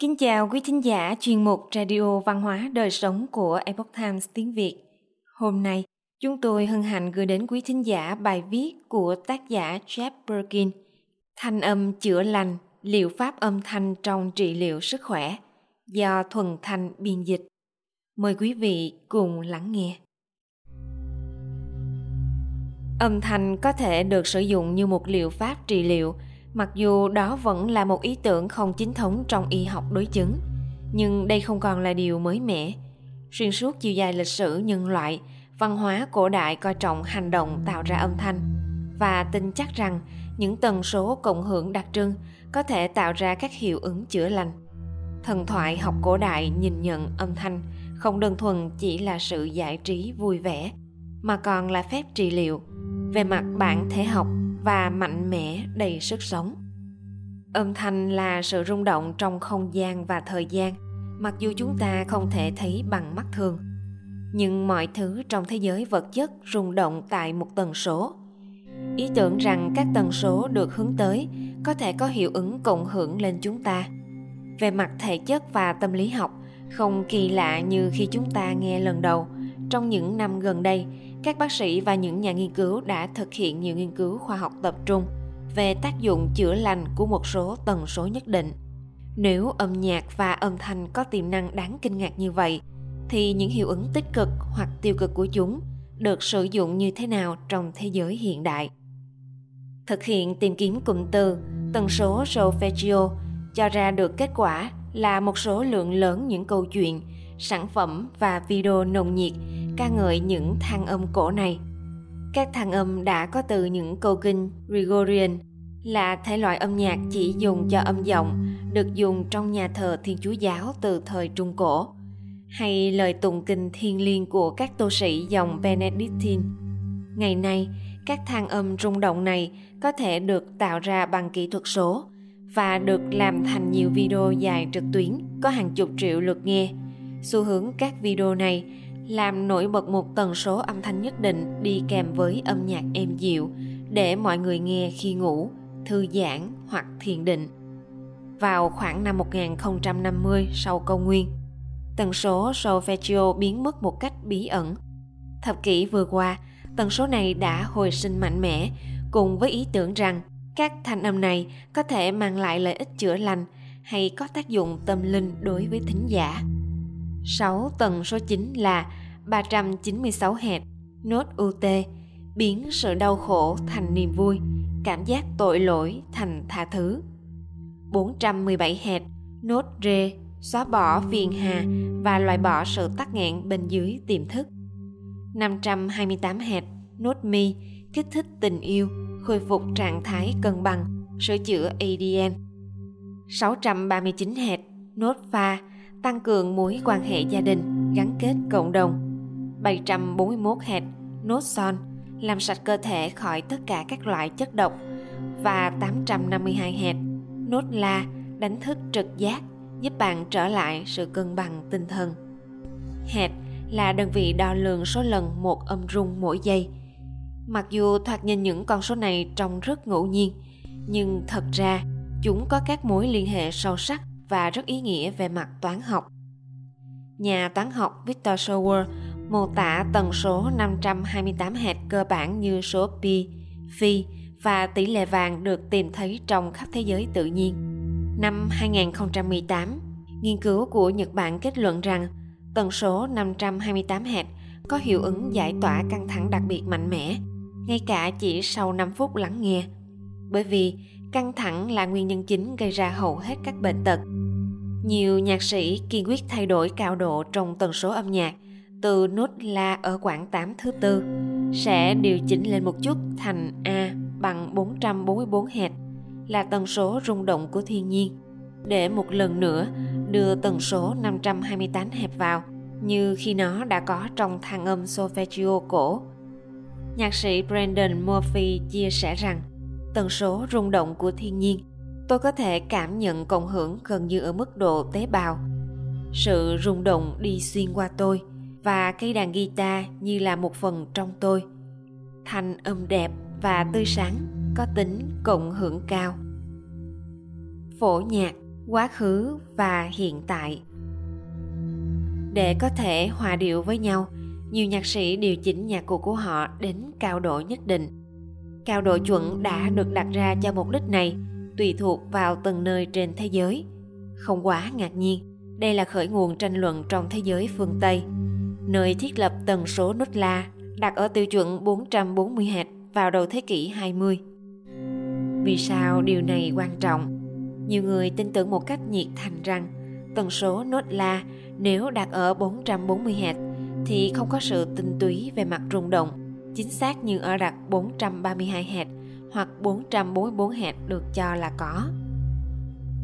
Kính chào quý thính giả chuyên mục Radio Văn hóa Đời Sống của Epoch Times tiếng Việt. Hôm nay, chúng tôi hân hạnh gửi đến quý thính giả bài viết của tác giả Jeff Birkin Thanh âm chữa lành, liệu pháp âm thanh trong trị liệu sức khỏe do Thuần Thanh biên dịch. Mời quý vị cùng lắng nghe. Âm thanh có thể được sử dụng như một liệu pháp trị liệu – mặc dù đó vẫn là một ý tưởng không chính thống trong y học đối chứng, nhưng đây không còn là điều mới mẻ. Xuyên suốt chiều dài lịch sử nhân loại, văn hóa cổ đại coi trọng hành động tạo ra âm thanh. Và tin chắc rằng những tần số cộng hưởng đặc trưng có thể tạo ra các hiệu ứng chữa lành. Thần thoại học cổ đại nhìn nhận âm thanh không đơn thuần chỉ là sự giải trí vui vẻ, mà còn là phép trị liệu về mặt bản thể học và mạnh mẽ đầy sức sống. Âm thanh là sự rung động trong không gian và thời gian, mặc dù chúng ta không thể thấy bằng mắt thường. Nhưng mọi thứ trong thế giới vật chất rung động tại một tần số. Ý tưởng rằng các tần số được hướng tới có thể có hiệu ứng cộng hưởng lên chúng ta. Về mặt thể chất và tâm lý học, không kỳ lạ như khi chúng ta nghe lần đầu trong những năm gần đây, các bác sĩ và những nhà nghiên cứu đã thực hiện nhiều nghiên cứu khoa học tập trung về tác dụng chữa lành của một số tần số nhất định. Nếu âm nhạc và âm thanh có tiềm năng đáng kinh ngạc như vậy, thì những hiệu ứng tích cực hoặc tiêu cực của chúng được sử dụng như thế nào trong thế giới hiện đại? Thực hiện tìm kiếm cụm từ tần số solfeggio cho ra được kết quả là một số lượng lớn những câu chuyện sản phẩm và video nồng nhiệt ca ngợi những thang âm cổ này. Các thang âm đã có từ những câu kinh Gregorian là thể loại âm nhạc chỉ dùng cho âm giọng được dùng trong nhà thờ Thiên Chúa giáo từ thời Trung Cổ hay lời tụng kinh thiêng liêng của các tu sĩ dòng Benedictine. Ngày nay, các thang âm rung động này có thể được tạo ra bằng kỹ thuật số và được làm thành nhiều video dài trực tuyến có hàng chục triệu lượt nghe. Xu hướng các video này làm nổi bật một tần số âm thanh nhất định đi kèm với âm nhạc êm dịu để mọi người nghe khi ngủ, thư giãn hoặc thiền định. Vào khoảng năm 1050 sau công nguyên, tần số solfeggio biến mất một cách bí ẩn. Thập kỷ vừa qua, tần số này đã hồi sinh mạnh mẽ cùng với ý tưởng rằng các thanh âm này có thể mang lại lợi ích chữa lành hay có tác dụng tâm linh đối với thính giả. 6 tầng số 9 là 396 hẹp, nốt UT, biến sự đau khổ thành niềm vui, cảm giác tội lỗi thành tha thứ. 417 hẹp, nốt rê, xóa bỏ phiền hà và loại bỏ sự tắc nghẹn bên dưới tiềm thức. 528 hẹp, nốt mi, kích thích tình yêu, khôi phục trạng thái cân bằng, sửa chữa ADN. 639 hẹp, nốt pha, tăng cường mối quan hệ gia đình, gắn kết cộng đồng. 741 hạt nốt son, làm sạch cơ thể khỏi tất cả các loại chất độc và 852 hạt nốt la, đánh thức trực giác, giúp bạn trở lại sự cân bằng tinh thần. Hạt là đơn vị đo lường số lần một âm rung mỗi giây. Mặc dù thoạt nhìn những con số này trông rất ngẫu nhiên, nhưng thật ra chúng có các mối liên hệ sâu sắc và rất ý nghĩa về mặt toán học. Nhà toán học Victor Schauer mô tả tần số 528 hạt cơ bản như số pi, phi và tỷ lệ vàng được tìm thấy trong khắp thế giới tự nhiên. Năm 2018, nghiên cứu của Nhật Bản kết luận rằng tần số 528 hạt có hiệu ứng giải tỏa căng thẳng đặc biệt mạnh mẽ, ngay cả chỉ sau 5 phút lắng nghe. Bởi vì căng thẳng là nguyên nhân chính gây ra hầu hết các bệnh tật nhiều nhạc sĩ kiên quyết thay đổi cao độ trong tần số âm nhạc, từ nốt La ở quãng 8 thứ tư, sẽ điều chỉnh lên một chút thành A bằng 444 Hz là tần số rung động của thiên nhiên để một lần nữa đưa tần số 528 hẹp vào, như khi nó đã có trong thang âm solfeggio cổ. Nhạc sĩ Brandon Murphy chia sẻ rằng tần số rung động của thiên nhiên, tôi có thể cảm nhận cộng hưởng gần như ở mức độ tế bào. Sự rung động đi xuyên qua tôi và cây đàn guitar như là một phần trong tôi. Thanh âm đẹp và tươi sáng có tính cộng hưởng cao. Phổ nhạc, quá khứ và hiện tại. Để có thể hòa điệu với nhau, nhiều nhạc sĩ điều chỉnh nhạc cụ của họ đến cao độ nhất định cao độ chuẩn đã được đặt ra cho mục đích này tùy thuộc vào từng nơi trên thế giới không quá ngạc nhiên đây là khởi nguồn tranh luận trong thế giới phương Tây, nơi thiết lập tần số nốt la đặt ở tiêu chuẩn 440 hạt vào đầu thế kỷ 20. Vì sao điều này quan trọng? Nhiều người tin tưởng một cách nhiệt thành rằng tần số nốt la nếu đặt ở 440 Hz thì không có sự tinh túy về mặt rung động, chính xác như ở đặt 432 hạt hoặc 444 hạt được cho là có.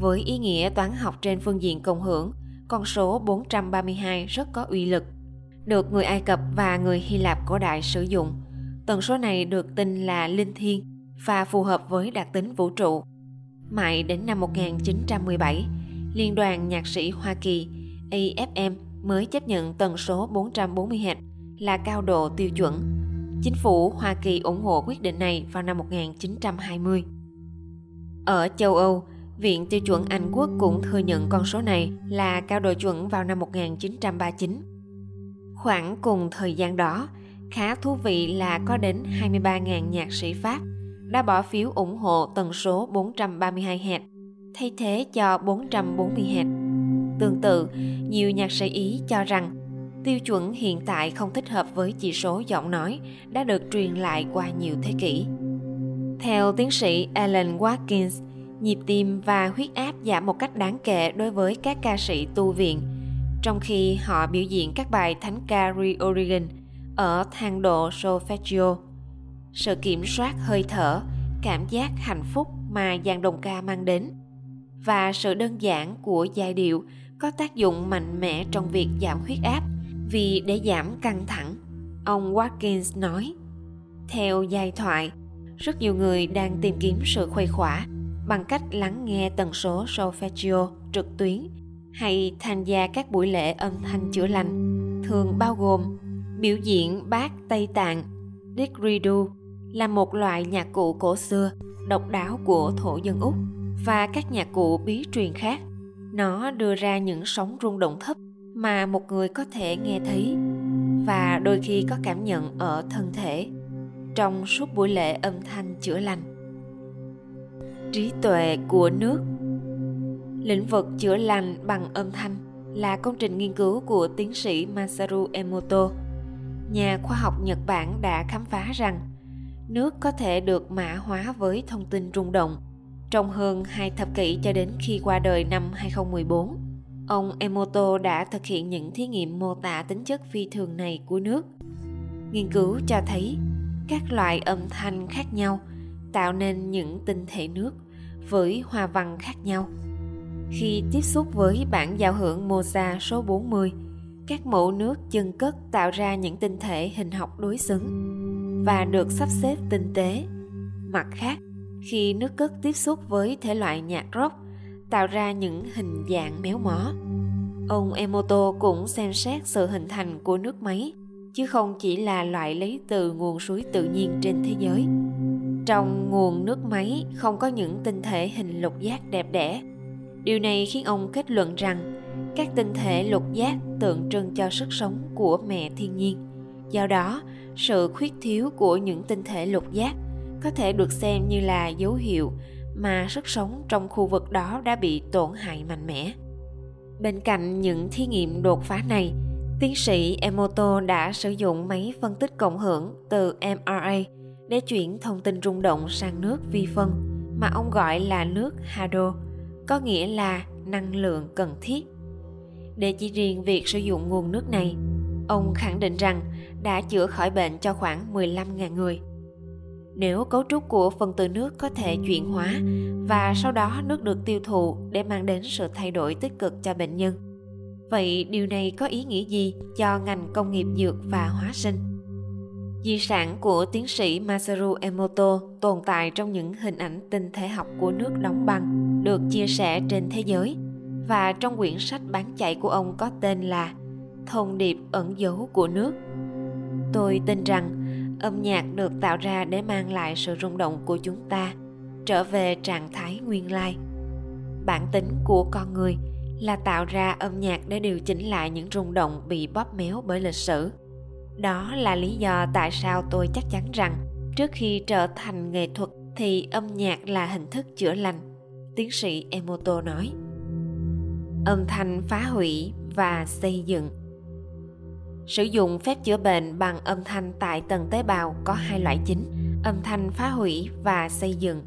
Với ý nghĩa toán học trên phương diện cộng hưởng, con số 432 rất có uy lực, được người Ai Cập và người Hy Lạp cổ đại sử dụng. Tần số này được tin là linh thiêng và phù hợp với đặc tính vũ trụ. Mãi đến năm 1917, Liên đoàn Nhạc sĩ Hoa Kỳ AFM mới chấp nhận tần số 440 Hz là cao độ tiêu chuẩn. Chính phủ Hoa Kỳ ủng hộ quyết định này vào năm 1920. Ở châu Âu, Viện Tiêu chuẩn Anh Quốc cũng thừa nhận con số này là cao độ chuẩn vào năm 1939. Khoảng cùng thời gian đó, khá thú vị là có đến 23.000 nhạc sĩ Pháp đã bỏ phiếu ủng hộ tần số 432 Hz thay thế cho 440 Hz. Tương tự, nhiều nhạc sĩ Ý cho rằng tiêu chuẩn hiện tại không thích hợp với chỉ số giọng nói đã được truyền lại qua nhiều thế kỷ. Theo tiến sĩ Alan Watkins, nhịp tim và huyết áp giảm một cách đáng kể đối với các ca sĩ tu viện, trong khi họ biểu diễn các bài thánh ca reorigin ở thang độ solfeggio. Sự kiểm soát hơi thở, cảm giác hạnh phúc mà dàn đồng ca mang đến và sự đơn giản của giai điệu có tác dụng mạnh mẽ trong việc giảm huyết áp vì để giảm căng thẳng ông watkins nói theo giai thoại rất nhiều người đang tìm kiếm sự khuây khỏa bằng cách lắng nghe tần số solfeggio trực tuyến hay tham gia các buổi lễ âm thanh chữa lành thường bao gồm biểu diễn bát Tây Tạng, didgeridoo là một loại nhạc cụ cổ xưa độc đáo của thổ dân Úc và các nhạc cụ bí truyền khác. Nó đưa ra những sóng rung động thấp mà một người có thể nghe thấy và đôi khi có cảm nhận ở thân thể trong suốt buổi lễ âm thanh chữa lành trí tuệ của nước, lĩnh vực chữa lành bằng âm thanh, là công trình nghiên cứu của tiến sĩ Masaru Emoto. Nhà khoa học Nhật Bản đã khám phá rằng nước có thể được mã hóa với thông tin rung động trong hơn hai thập kỷ cho đến khi qua đời năm 2014. Ông Emoto đã thực hiện những thí nghiệm mô tả tính chất phi thường này của nước. Nghiên cứu cho thấy các loại âm thanh khác nhau tạo nên những tinh thể nước với hoa văn khác nhau. Khi tiếp xúc với bản giao hưởng Mozart số 40, các mẫu nước chân cất tạo ra những tinh thể hình học đối xứng và được sắp xếp tinh tế. Mặt khác, khi nước cất tiếp xúc với thể loại nhạc rock, tạo ra những hình dạng méo mó. Ông Emoto cũng xem xét sự hình thành của nước máy, chứ không chỉ là loại lấy từ nguồn suối tự nhiên trên thế giới. Trong nguồn nước máy không có những tinh thể hình lục giác đẹp đẽ. Điều này khiến ông kết luận rằng các tinh thể lục giác tượng trưng cho sức sống của mẹ thiên nhiên. Do đó, sự khuyết thiếu của những tinh thể lục giác có thể được xem như là dấu hiệu mà sức sống trong khu vực đó đã bị tổn hại mạnh mẽ. Bên cạnh những thí nghiệm đột phá này, tiến sĩ Emoto đã sử dụng máy phân tích cộng hưởng từ MRA để chuyển thông tin rung động sang nước vi phân mà ông gọi là nước Hado, có nghĩa là năng lượng cần thiết. Để chỉ riêng việc sử dụng nguồn nước này, ông khẳng định rằng đã chữa khỏi bệnh cho khoảng 15.000 người. Nếu cấu trúc của phân tử nước có thể chuyển hóa và sau đó nước được tiêu thụ để mang đến sự thay đổi tích cực cho bệnh nhân, vậy điều này có ý nghĩa gì cho ngành công nghiệp dược và hóa sinh? Di sản của tiến sĩ Masaru Emoto tồn tại trong những hình ảnh tinh thể học của nước đóng băng được chia sẻ trên thế giới và trong quyển sách bán chạy của ông có tên là Thông điệp ẩn dấu của nước. Tôi tin rằng âm nhạc được tạo ra để mang lại sự rung động của chúng ta, trở về trạng thái nguyên lai. bản tính của con người là tạo ra âm nhạc để điều chỉnh lại những rung động bị bóp méo bởi lịch sử đó là lý do tại sao tôi chắc chắn rằng trước khi trở thành nghệ thuật thì âm nhạc là hình thức chữa lành, tiến sĩ emoto nói âm thanh phá hủy và xây dựng sử dụng phép chữa bệnh bằng âm thanh tại tầng tế bào có hai loại chính, âm thanh phá hủy và xây dựng.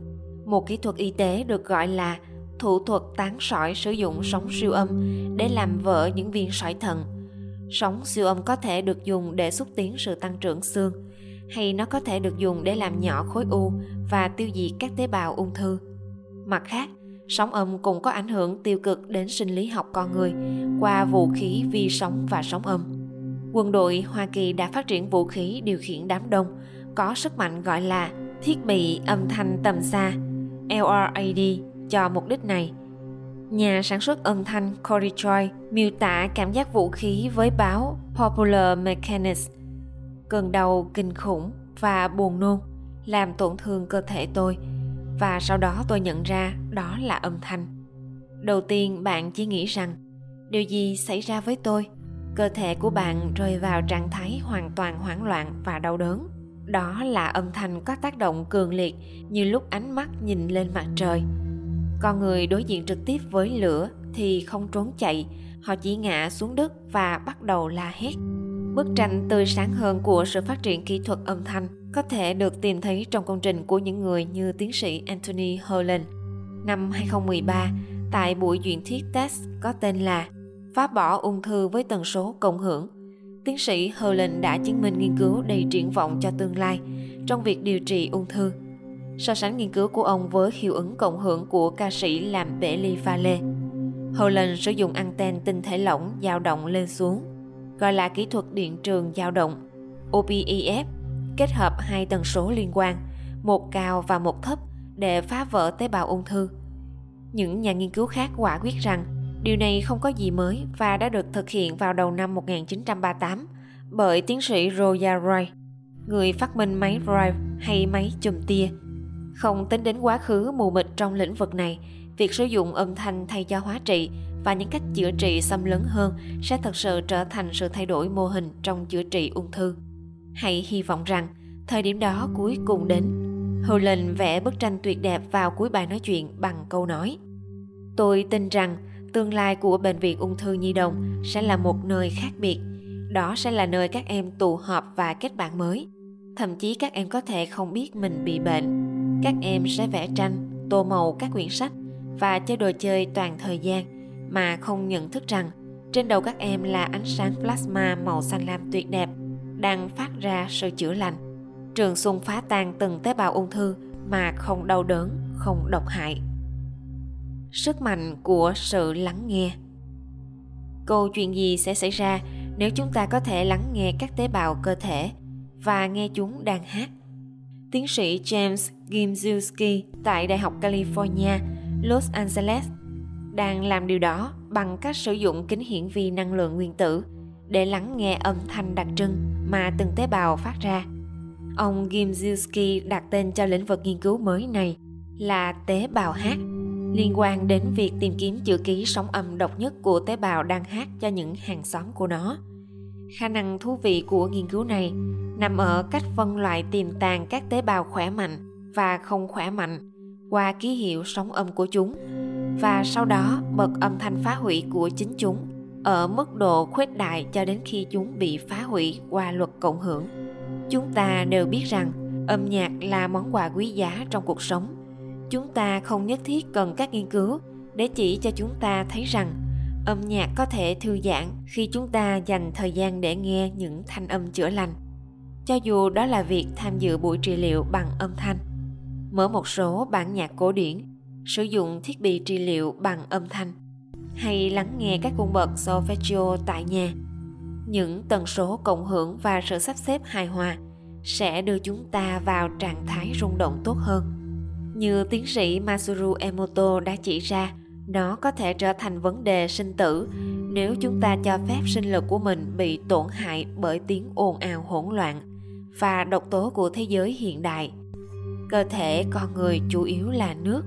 Một kỹ thuật y tế được gọi là thủ thuật tán sỏi sử dụng sóng siêu âm để làm vỡ những viên sỏi thận. Sóng siêu âm có thể được dùng để xúc tiến sự tăng trưởng xương, hay nó có thể được dùng để làm nhỏ khối u và tiêu diệt các tế bào ung thư. Mặt khác, sóng âm cũng có ảnh hưởng tiêu cực đến sinh lý học con người qua vũ khí, vi sóng và sóng âm quân đội hoa kỳ đã phát triển vũ khí điều khiển đám đông, có sức mạnh gọi là thiết bị âm thanh tầm xa LRAD cho mục đích này. Nhà sản xuất âm thanh Cory Troy miêu tả cảm giác vũ khí với báo Popular Mechanics. Cơn đau kinh khủng và buồn nôn, làm tổn thương cơ thể tôi, và sau đó tôi nhận ra đó là âm thanh. Đầu tiên bạn chỉ nghĩ rằng, điều gì xảy ra với tôi? Cơ thể của bạn rơi vào trạng thái hoàn toàn hoảng loạn và đau đớn. Đó là âm thanh có tác động cường liệt như lúc ánh mắt nhìn lên mặt trời. Con người đối diện trực tiếp với lửa thì không trốn chạy họ chỉ ngã xuống đất và bắt đầu la hét. Bức tranh tươi sáng hơn của sự phát triển kỹ thuật âm thanh có thể được tìm thấy trong công trình của những người như tiến sĩ Anthony Holland. Năm 2013, tại buổi duyện thuyết test có tên là Phá bỏ ung thư với tần số cộng hưởng, tiến sĩ Holland đã chứng minh nghiên cứu đầy triển vọng cho tương lai trong việc điều trị ung thư. So sánh nghiên cứu của ông với hiệu ứng cộng hưởng của ca sĩ làm bể ly pha lê. Holland sử dụng anten tinh thể lỏng dao động lên xuống, gọi là kỹ thuật điện trường dao động, OPEF, kết hợp hai tần số liên quan, một cao và một thấp để phá vỡ tế bào ung thư. Những nhà nghiên cứu khác quả quyết rằng Điều này không có gì mới và đã được thực hiện vào đầu năm 1938 bởi tiến sĩ Roya Roy, người phát minh máy Drive hay máy chùm tia. Không tính đến quá khứ mù mịt trong lĩnh vực này, việc sử dụng âm thanh thay cho hóa trị và những cách chữa trị xâm lấn hơn sẽ thực sự trở thành sự thay đổi mô hình trong chữa trị ung thư. Hãy hy vọng rằng thời điểm đó cuối cùng đến. Holland vẽ bức tranh tuyệt đẹp vào cuối bài nói chuyện bằng câu nói. Tôi tin rằng tương lai của bệnh viện ung thư nhi đồng sẽ là một nơi khác biệt. Đó sẽ là nơi các em tụ họp và kết bạn mới. Thậm chí các em có thể không biết mình bị bệnh. Các em sẽ vẽ tranh, tô màu các quyển sách và chơi đồ chơi toàn thời gian mà không nhận thức rằng trên đầu các em là ánh sáng plasma màu xanh lam tuyệt đẹp đang phát ra sự chữa lành. Trường xung phá tan từng tế bào ung thư mà không đau đớn, không độc hại sức mạnh của sự lắng nghe. Câu chuyện gì sẽ xảy ra nếu chúng ta có thể lắng nghe các tế bào cơ thể và nghe chúng đang hát? Tiến sĩ james gimzewski tại đại học california, los angeles đang làm điều đó bằng cách sử dụng kính hiển vi năng lượng nguyên tử để lắng nghe âm thanh đặc trưng mà từng tế bào phát ra. Ông Gimzewski đặt tên cho lĩnh vực nghiên cứu mới này là tế bào hát liên quan đến việc tìm kiếm chữ ký sóng âm độc nhất của tế bào đang hát cho những hàng xóm của nó. Khả năng thú vị của nghiên cứu này nằm ở cách phân loại tiềm tàng các tế bào khỏe mạnh và không khỏe mạnh qua ký hiệu sóng âm của chúng, và sau đó bật âm thanh phá hủy của chính chúng ở mức độ khuếch đại cho đến khi chúng bị phá hủy qua luật cộng hưởng. Chúng ta đều biết rằng âm nhạc là món quà quý giá trong cuộc sống chúng ta không nhất thiết cần các nghiên cứu để chỉ cho chúng ta thấy rằng âm nhạc có thể thư giãn khi chúng ta dành thời gian để nghe những thanh âm chữa lành. Cho dù đó là việc tham dự buổi trị liệu bằng âm thanh, mở một số bản nhạc cổ điển, sử dụng thiết bị trị liệu bằng âm thanh, hay lắng nghe các cung bậc solfeggio tại nhà, những tần số cộng hưởng và sự sắp xếp hài hòa sẽ đưa chúng ta vào trạng thái rung động tốt hơn như tiến sĩ Masuru Emoto đã chỉ ra, nó có thể trở thành vấn đề sinh tử nếu chúng ta cho phép sinh lực của mình bị tổn hại bởi tiếng ồn ào hỗn loạn và độc tố của thế giới hiện đại. Cơ thể con người chủ yếu là nước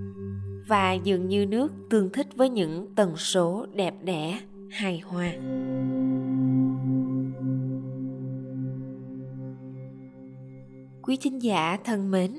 và dường như nước tương thích với những tần số đẹp đẽ hài hòa quý thính giả thân mến